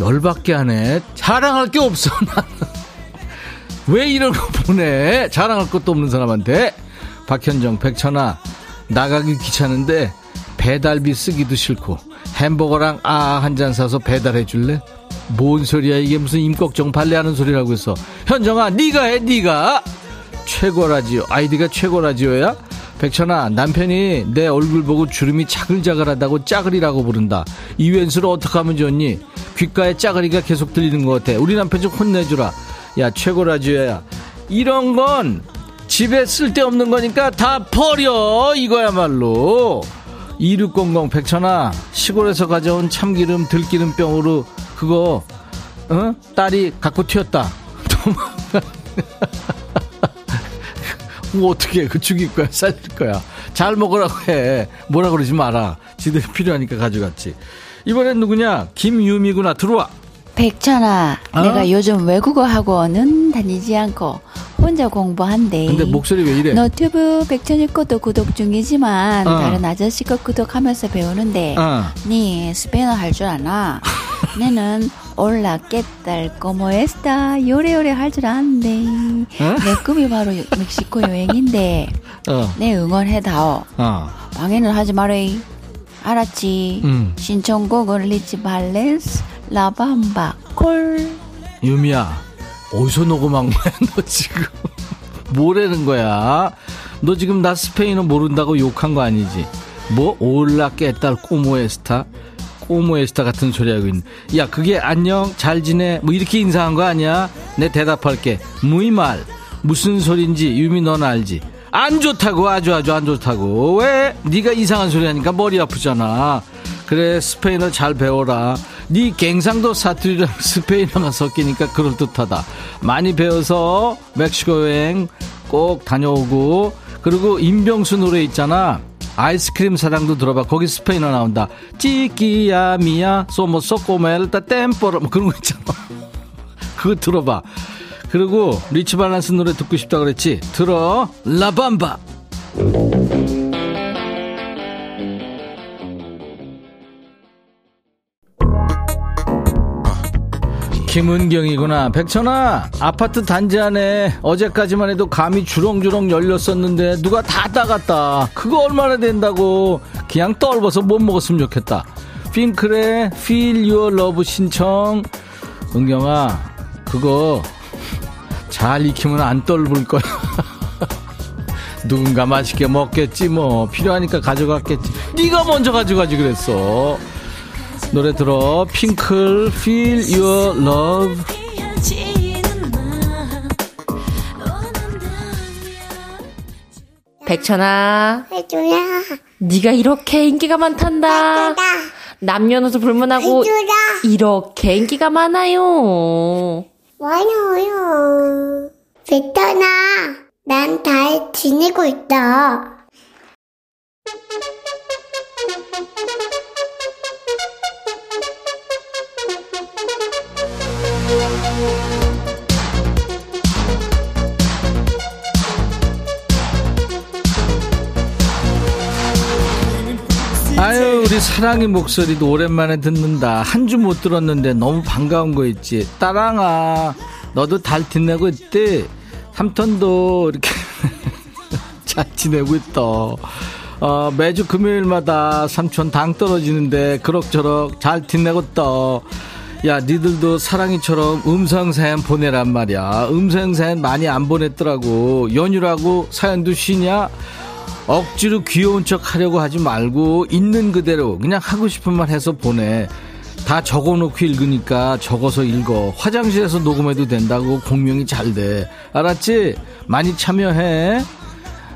열받게 하네. 자랑할 게 없어. [laughs] 왜 이런 거 보내? 자랑할 것도 없는 사람한테. 박현정, 백천아, 나가기 귀찮은데 배달비 쓰기도 싫고 햄버거랑 아 한 잔 사서 배달해 줄래? 뭔 소리야? 이게 무슨 임꺽정 발레하는 소리라고 해서. 현정아 네가 해 네가. 최고라지요 아이디가 최고라지요야? 백천아 남편이 내 얼굴 보고 주름이 자글자글하다고 짜글이라고 부른다. 이웬수를 어떻게 하면 좋니? 귓가에 짜글이가 계속 들리는 것 같아. 우리 남편 좀 혼내주라. 야 최고라지요야. 이런 건 집에 쓸데없는 거니까 다 버려 이거야말로. 2600 백천아 시골에서 가져온 참기름 들기름병으로 그거 어? 딸이 갖고 튀었다 뭐 어떻게 해? 그 죽일 거야 살릴 거야 잘 먹으라고 해 뭐라 그러지 마라 지들이 필요하니까 가져갔지 이번엔 누구냐 김유미구나 들어와 백천아, 어? 내가 요즘 외국어 학원은 다니지 않고 혼자 공부한대. 근데 목소리 왜 이래 너튜브 백천이 것도 구독 중이지만 어. 다른 아저씨 거 구독하면서 배우는데 어. 니 스페인어 할 줄 아나? [laughs] 내는 올라 como está 요래요래 할 줄 아는데 어? 내 꿈이 바로 멕시코 여행인데 어, 내 응원해다오 어. 방해는 하지 말아이 알았지 음. 신청곡은 리치 발렌스 라밤바 콜 유미야, 어디서 녹음한 거야, [laughs] 너 지금? 뭐라는 거야? 너 지금 나 스페인어 모른다고 욕한 거 아니지? 뭐, 올라 깨딸 꼬모 에스타? 꼬모에스타 같은 소리 하고 있는. 야, 그게 안녕, 잘 지내? 뭐 이렇게 인사한 거 아니야? 내 대답할게. 무이말. 무슨 소린지 유미 넌 알지? 안 좋다고 아주 아주 안 좋다고 왜 네가 이상한 소리 하니까 머리 아프잖아 그래 스페인어 잘 배워라 네 갱상도 사투리랑 [laughs] 스페인어가 섞이니까 그럴듯하다 많이 배워서 멕시코 여행 꼭 다녀오고 그리고 임병수 노래 있잖아 아이스크림 사장도 들어봐. 거기 스페인어 나온다. 찌끼야 미야 소모 소꼬멜타 템포로. 뭐 그런 거 있잖아. [laughs] 그거 들어봐. 그리고 리치 발란스 노래 듣고 싶다 그랬지? 들어. 라밤바 김은경이구나 백천아 아파트 단지 안에 어제까지만 해도 감이 주렁주렁 열렸었는데 누가 다 따갔다 그거 얼마나 된다고 그냥 떨궈서 못 먹었으면 좋겠다 핑클의 Feel Your Love 신청 은경아 그거 잘 익히면 안 떨불 거야. [laughs] 누군가 맛있게 먹겠지 뭐 필요하니까 가져갔겠지. 네가 먼저 가져가지 그랬어. 노래 들어 핑클 Feel Your Love. 백천아, 해줘야 네가 이렇게 인기가 많단다. 해줘다 남녀노소 불문하고 이렇게 인기가 많아요. 많아요. 베터나, 난잘 지내고 있다. 우리 사랑의 목소리도 오랜만에 듣는다. 한 주 못 들었는데 너무 반가운 거 있지. 따랑아 너도 달 빛내고 있대 삼턴도 이렇게 잘 지내고 있다 [laughs] 어, 매주 금요일마다 삼촌 당 떨어지는데 그럭저럭 잘 빛내고 있다 야 니들도 사랑이처럼 음성 사연 보내란 말이야. 음성 사연 많이 안 보냈더라고. 연휴라고 사연도 쉬냐 억지로 귀여운 척 하려고 하지 말고 있는 그대로 그냥 하고 싶은 말 해서 보내. 다 적어놓고 읽으니까 적어서 읽어. 화장실에서 녹음해도 된다고 공명이 잘 돼. 알았지? 많이 참여해.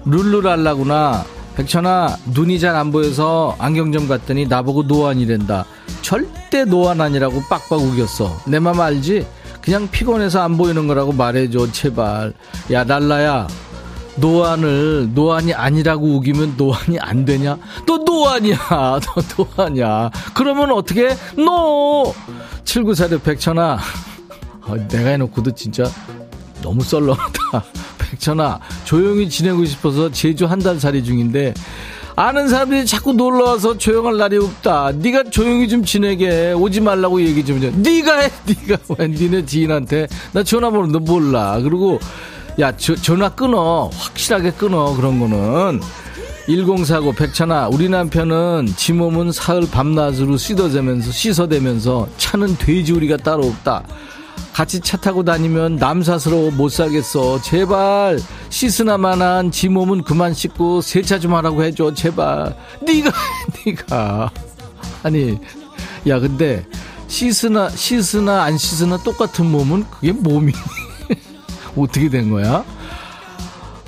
룰루랄라구나. 백천아, 눈이 잘 안 보여서 안경점 갔더니 나보고 노안이란다. 절대 노안 아니라고 빡빡 우겼어. 내 맘 알지? 그냥 피곤해서 안 보이는 거라고 말해줘, 제발. 야, 랄라야. 노안을 노안이 아니라고 우기면 노안이 안 되냐? 또 노안이야. [laughs] 너 노안이야. 그러면 어떻게? 노! 7946 백천아. 어, 내가 해놓고도 진짜 너무 썰렁하다. [laughs] 백천아, 조용히 지내고 싶어서 제주 한 달 살이 중인데 아는 사람들이 자꾸 놀러와서 조용할 날이 없다. 네가 조용히 좀 지내게 오지 말라고 얘기 좀 해. 네가 해. [laughs] 네가 왜 니네 지인한테 나 전화번호도 몰라. 그리고 야 저- 전화 끊어. 확실하게 끊어. 그런 거는. 1049 백천아 우리 남편은 지 몸은 사흘 밤낮으로 씻어대면서 씻어대면서 차는 돼지우리가 따로 없다 같이 차 타고 다니면 남사스러워 못 살겠어 제발 씻으나마한 지 몸은 그만 씻고 세차 좀 하라고 해줘 제발 네가 해, [laughs] 네가 아니 야 근데 씻으나 씻으나 안 씻으나 똑같은 몸은 그게 몸이 어떻게 된 거야?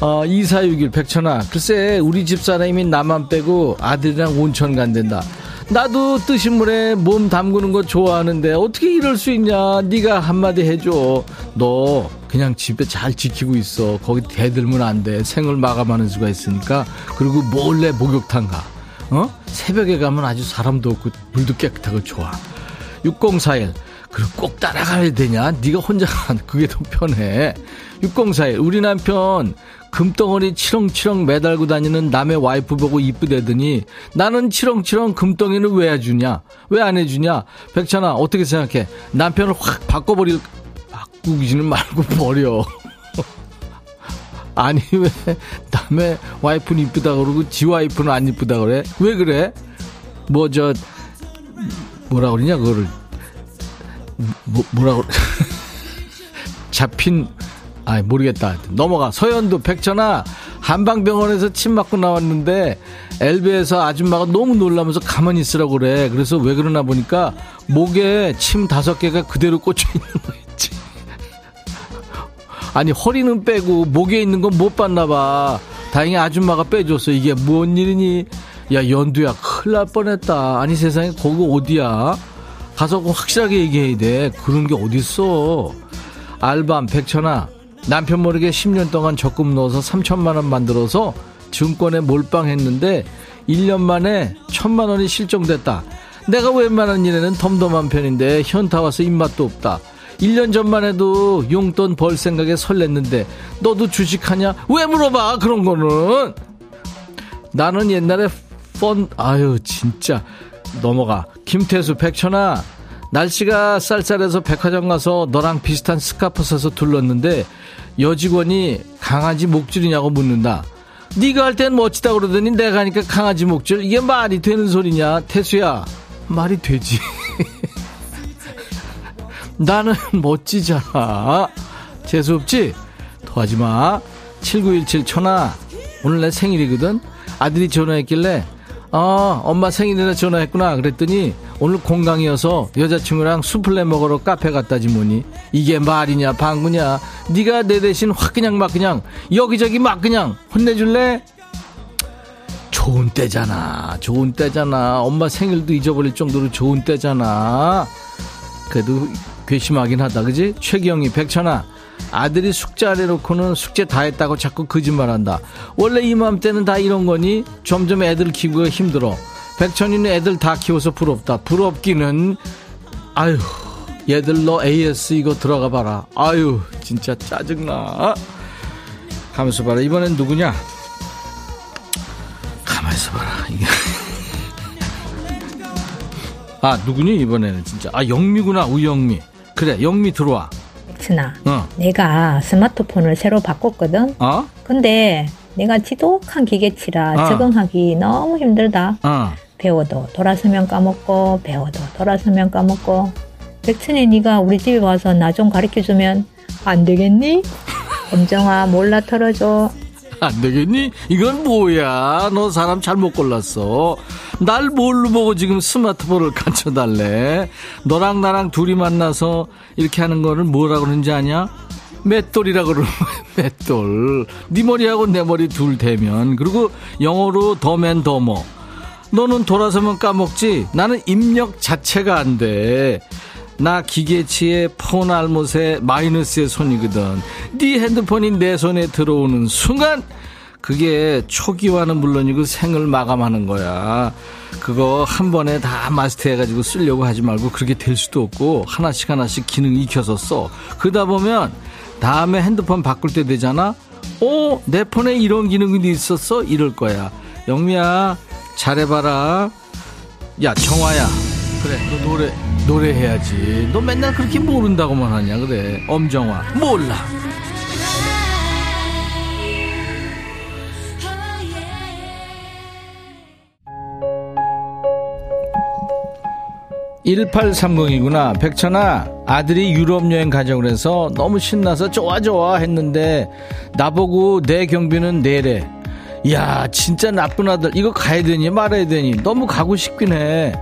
어, 2461 백천아 글쎄 우리 집사람이 나만 빼고 아들이랑 온천 간댄다. 나도 뜨신 물에 몸 담그는 거 좋아하는데 어떻게 이럴 수 있냐? 네가 한마디 해줘. 너 그냥 집에 잘 지키고 있어. 거기 대들면 안 돼. 생을 마감하는 수가 있으니까. 그리고 몰래 목욕탕 가. 어? 새벽에 가면 아주 사람도 없고 물도 깨끗하고 좋아. 6041 그럼 꼭 따라가야 되냐? 네가 혼자 가 그게 더 편해. 6041 우리 남편 금덩어리 치렁치렁 매달고 다니는 남의 와이프 보고 이쁘대더니 나는 치렁치렁 금덩이는 왜 해주냐? 왜 안 해주냐? 백찬아 어떻게 생각해? 남편을 확 바꿔버릴 바꾸기는 말고 버려. [laughs] 아니 왜 남의 와이프는 이쁘다 그러고 지 와이프는 안 이쁘다 그래? 왜 그래? 뭐 저 뭐라 그러냐 그거를 뭐, 뭐라고 [laughs] 잡힌 아 모르겠다. 넘어가. 서현도 백천아 한방병원에서 침 맞고 나왔는데 엘베에서 아줌마가 너무 놀라면서 가만히 있으라고 그래. 그래서 왜 그러나 보니까 목에 침 다섯 개가 그대로 꽂혀 있는 거 있지. [laughs] 아니 허리는 빼고 목에 있는 건 못 봤나 봐. 다행히 아줌마가 빼줬어. 이게 뭔 일이니? 야 연두야. 큰일 날 뻔했다. 아니 세상에 거기 어디야 가서 꼭 확실하게 얘기해야 돼. 그런 게 어딨어. 알밤, 백천아. 남편 모르게 10년 동안 적금 넣어서 3천만 원 만들어서 증권에 몰빵했는데 1년 만에 천만 원이 실종됐다. 내가 웬만한 일에는 덤덤한 편인데 현타 와서 입맛도 없다. 1년 전만 해도 용돈 벌 생각에 설렜는데 너도 주식하냐? 왜 물어봐 그런 거는 나는 옛날에 펀 아유 진짜 넘어가. 김태수 백천아. 날씨가 쌀쌀해서 백화점 가서 너랑 비슷한 스카프 사서 둘렀는데 여직원이 강아지 목줄이냐고 묻는다. 네가 할 땐 멋지다 그러더니 내가 하니까 강아지 목줄. 이게 말이 되는 소리냐 태수야? 말이 되지. [laughs] 나는 멋지잖아. 재수없지? 더하지마. 7917 천아 오늘 내 생일이거든. 아들이 전화했길래 아 엄마 생일이라 전화했구나 그랬더니 오늘 공강이어서 여자친구랑 수플레 먹으러 카페 갔다지 뭐니 이게 말이냐 방구냐 네가 내 대신 확 그냥 막 그냥 여기저기 막 그냥 혼내줄래 좋은 때잖아. 좋은 때잖아. 엄마 생일도 잊어버릴 정도로 좋은 때잖아. 그래도 괘씸하긴 하다. 그지? 최경희, 백천아. 아들이 숙제 안 해놓고는 숙제 다 했다고 자꾸 거짓말한다. 원래 이맘때는 다 이런 거니? 점점 애들 키우기가 힘들어. 백천이는 애들 다 키워서 부럽다. 부럽기는 아유 얘들 너 AS 이거 들어가 봐라. 아유 진짜 짜증나. 가면서 봐라. 이번엔 누구냐? 가만있어 봐라. [laughs] 아 누구니 이번에는 진짜. 아 영미구나 우영미. 그래 영미 들어와. 백순아, 어. 내가 스마트폰을 새로 바꿨거든? 어? 근데 내가 지독한 기계치라 어. 적응하기 너무 힘들다. 어. 배워도 돌아서면 까먹고, 배워도 돌아서면 까먹고. 백순이 네가 우리 집에 와서 나 좀 가르쳐주면 안 되겠니? [laughs] 엄정아, 몰라 털어줘. 안 되겠니? 이건 뭐야? 너 사람 잘못 골랐어. 날 뭘로 보고 지금 스마트폰을 [laughs] 갖춰달래? 너랑 나랑 둘이 만나서 이렇게 하는 거를 뭐라 그러는지 아냐? 맷돌이라 그러는 거야, [laughs] 맷돌. 네 머리하고 내 머리 둘 대면. 그리고 영어로 더맨 더머. 너는 돌아서면 까먹지? 나는 입력 자체가 안 돼. 나 기계치의 폰 알못의 마이너스의 손이거든. 네 핸드폰이 내 손에 들어오는 순간 그게 초기화는 물론이고 생을 마감하는 거야. 그거 한 번에 다 마스터해가지고 쓰려고 하지 말고 그렇게 될 수도 없고 하나씩 하나씩 기능 익혀서 써. 그러다 보면 다음에 핸드폰 바꿀 때 되잖아. 어, 내 폰에 이런 기능이 있었어? 이럴 거야. 영미야, 잘해봐라. 야, 정화야. 그래, 너 노래, 노래해야지. 너 맨날 그렇게 모른다고만 하냐, 그래. 엄정화. 몰라. (1830이구나) 백천아 아들이 유럽 여행 가자고 그래서 너무 신나서 좋아 좋아 했는데 나보고 내 경비는 내래 야 진짜 나쁜 아들 이거 가야 되니 말아야 되니 너무 가고 싶긴 해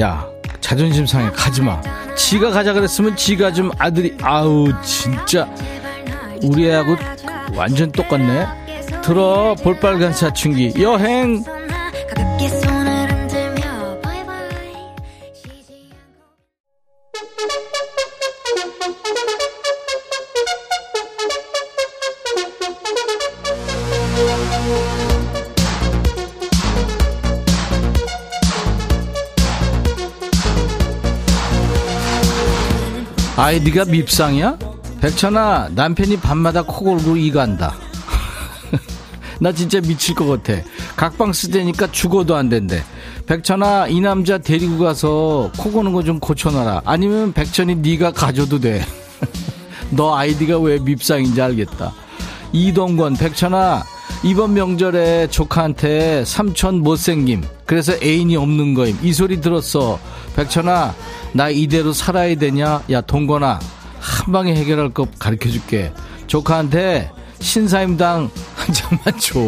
야 자존심 상해 가지마. 지가 가자 그랬으면 지가 좀 아들이 아우 진짜. 우리 애하고 완전 똑같네. 들어 볼빨간 사춘기. 여행 아이디가 밉상이야? 백천아 남편이 밤마다 코 골고 이간다. [laughs] 나 진짜 미칠 것 같아. 각방 쓰대니까 죽어도 안 된대. 백천아 이 남자 데리고 가서 코 고는 거 좀 고쳐놔라. 아니면 백천이 네가 가져도 돼 너 [laughs] 아이디가 왜 밉상인지 알겠다. 이동건 백천아 이번 명절에 조카한테 삼촌 못생김 그래서 애인이 없는 거임. 이 소리 들었어. 백천아 나 이대로 살아야 되냐? 야 동건아 한 방에 해결할 거 가르쳐 줄게. 조카한테 신사임당 [laughs] 한 장만 줘.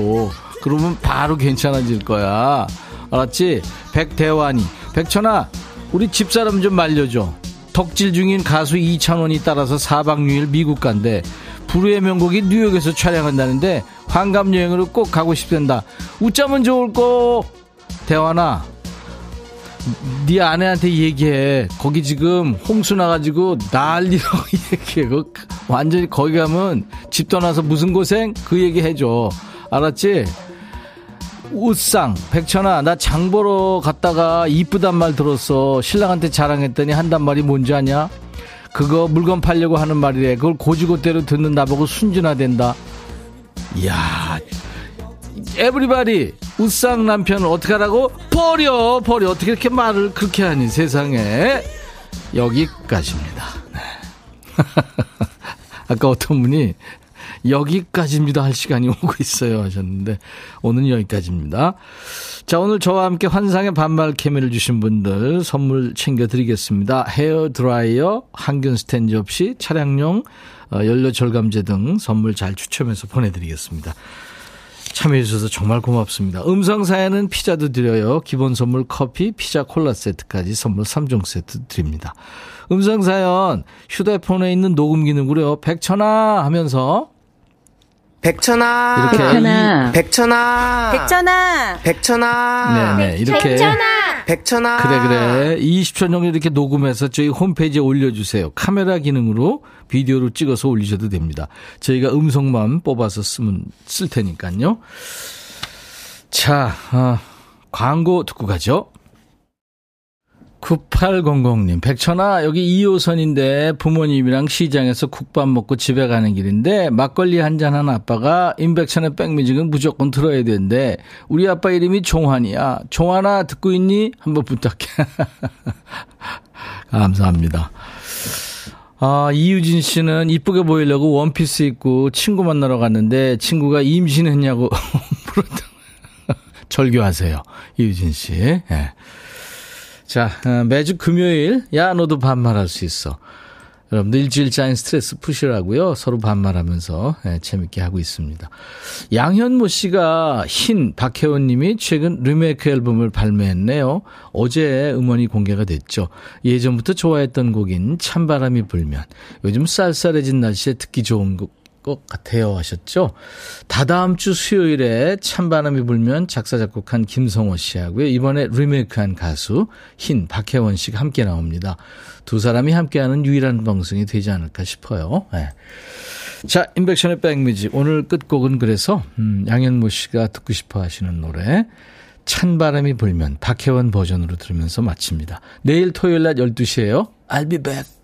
그러면 바로 괜찮아질 거야. 알았지? 백대환이. 백천아 우리 집사람 좀 말려줘. 덕질 중인 가수 이찬원이 따라서 4박 6일 미국 간대. 불후의 명곡이 뉴욕에서 촬영한다는데 환갑 여행으로 꼭 가고 싶단다. 웃자면 좋을 거. 대환아 네 아내한테 얘기해. 거기 지금 홍수 나가지고 난리라고 [laughs] 얘기해. 그 완전히 거기 가면 집 떠나서 무슨 고생? 그 얘기 해줘. 알았지? 우상 백천아 나 장 보러 갔다가 이쁘단 말 들었어. 신랑한테 자랑했더니 한단 말이 뭔지 아냐? 그거 물건 팔려고 하는 말이래. 그걸 고지고대로 듣는 나보고 순진화된다 이야 everybody 우상 남편을 어떻게 하라고? 버려 버려. 어떻게 이렇게 말을 그렇게 하니 세상에. 여기까지입니다. 네. [laughs] 아까 어떤 분이 여기까지입니다 할 시간이 오고 있어요 하셨는데 오늘은 여기까지입니다. 자 오늘 저와 함께 환상의 반말 케미를 주신 분들 선물 챙겨드리겠습니다. 헤어 드라이어 항균 스탠지 없이 차량용 어, 연료 절감제 등 선물 잘 추첨해서 보내드리겠습니다 참여해주셔서 정말 고맙습니다. 음성사연은 피자도 드려요. 기본 선물 커피, 피자 콜라 세트까지 선물 3종 세트 드립니다. 음성사연 휴대폰에 있는 녹음 기능으로요. 백천아 하면서 백천아. 이렇게 백천아. 백천아. 백천아. 백천아. 네네, 이렇게. 백천아. 백천아. 그래, 그래. 20초 정도 이렇게 녹음해서 저희 홈페이지에 올려주세요. 카메라 기능으로 비디오로 찍어서 올리셔도 됩니다. 저희가 음성만 뽑아서 쓰면, 쓸 테니까요. 자, 어, 광고 듣고 가죠. 9800님, 백천아, 여기 2호선인데 부모님이랑 시장에서 국밥 먹고 집에 가는 길인데 막걸리 한 잔 한 아빠가 임백천의 백뮤직은 무조건 들어야 되는데 우리 아빠 이름이 종환이야. 종환아, 듣고 있니? 한번 부탁해. [laughs] 감사합니다. 아, 이유진 씨는 이쁘게 보이려고 원피스 입고 친구 만나러 갔는데 친구가 임신했냐고 [laughs] 물었다. [laughs] 절교하세요. 이유진 씨. 예. 자, 어, 매주 금요일, 야, 너도 반말할 수 있어. 여러분들 일주일 짜인 스트레스 푸시라고요. 서로 반말하면서 예, 재밌게 하고 있습니다. 양현모 씨가 흰 박혜원 님이 최근 리메이크 앨범을 발매했네요. 어제 음원이 공개가 됐죠. 예전부터 좋아했던 곡인 찬바람이 불면 요즘 쌀쌀해진 날씨에 듣기 좋은 곡. 것 같아요 하셨죠. 다다음 주 수요일에 찬바람이 불면 작사 작곡한 김성호 씨하고요. 이번에 리메이크한 가수 흰 박혜원 씨가 함께 나옵니다. 두 사람이 함께하는 유일한 방송이 되지 않을까 싶어요. 네. 자, 인백션의 백뮤직 오늘 끝곡은 그래서 음, 양현모 씨가 듣고 싶어 하시는 노래 찬바람이 불면 박혜원 버전으로 들으면서 마칩니다. 내일 토요일 낮 12시에요. I'll be back.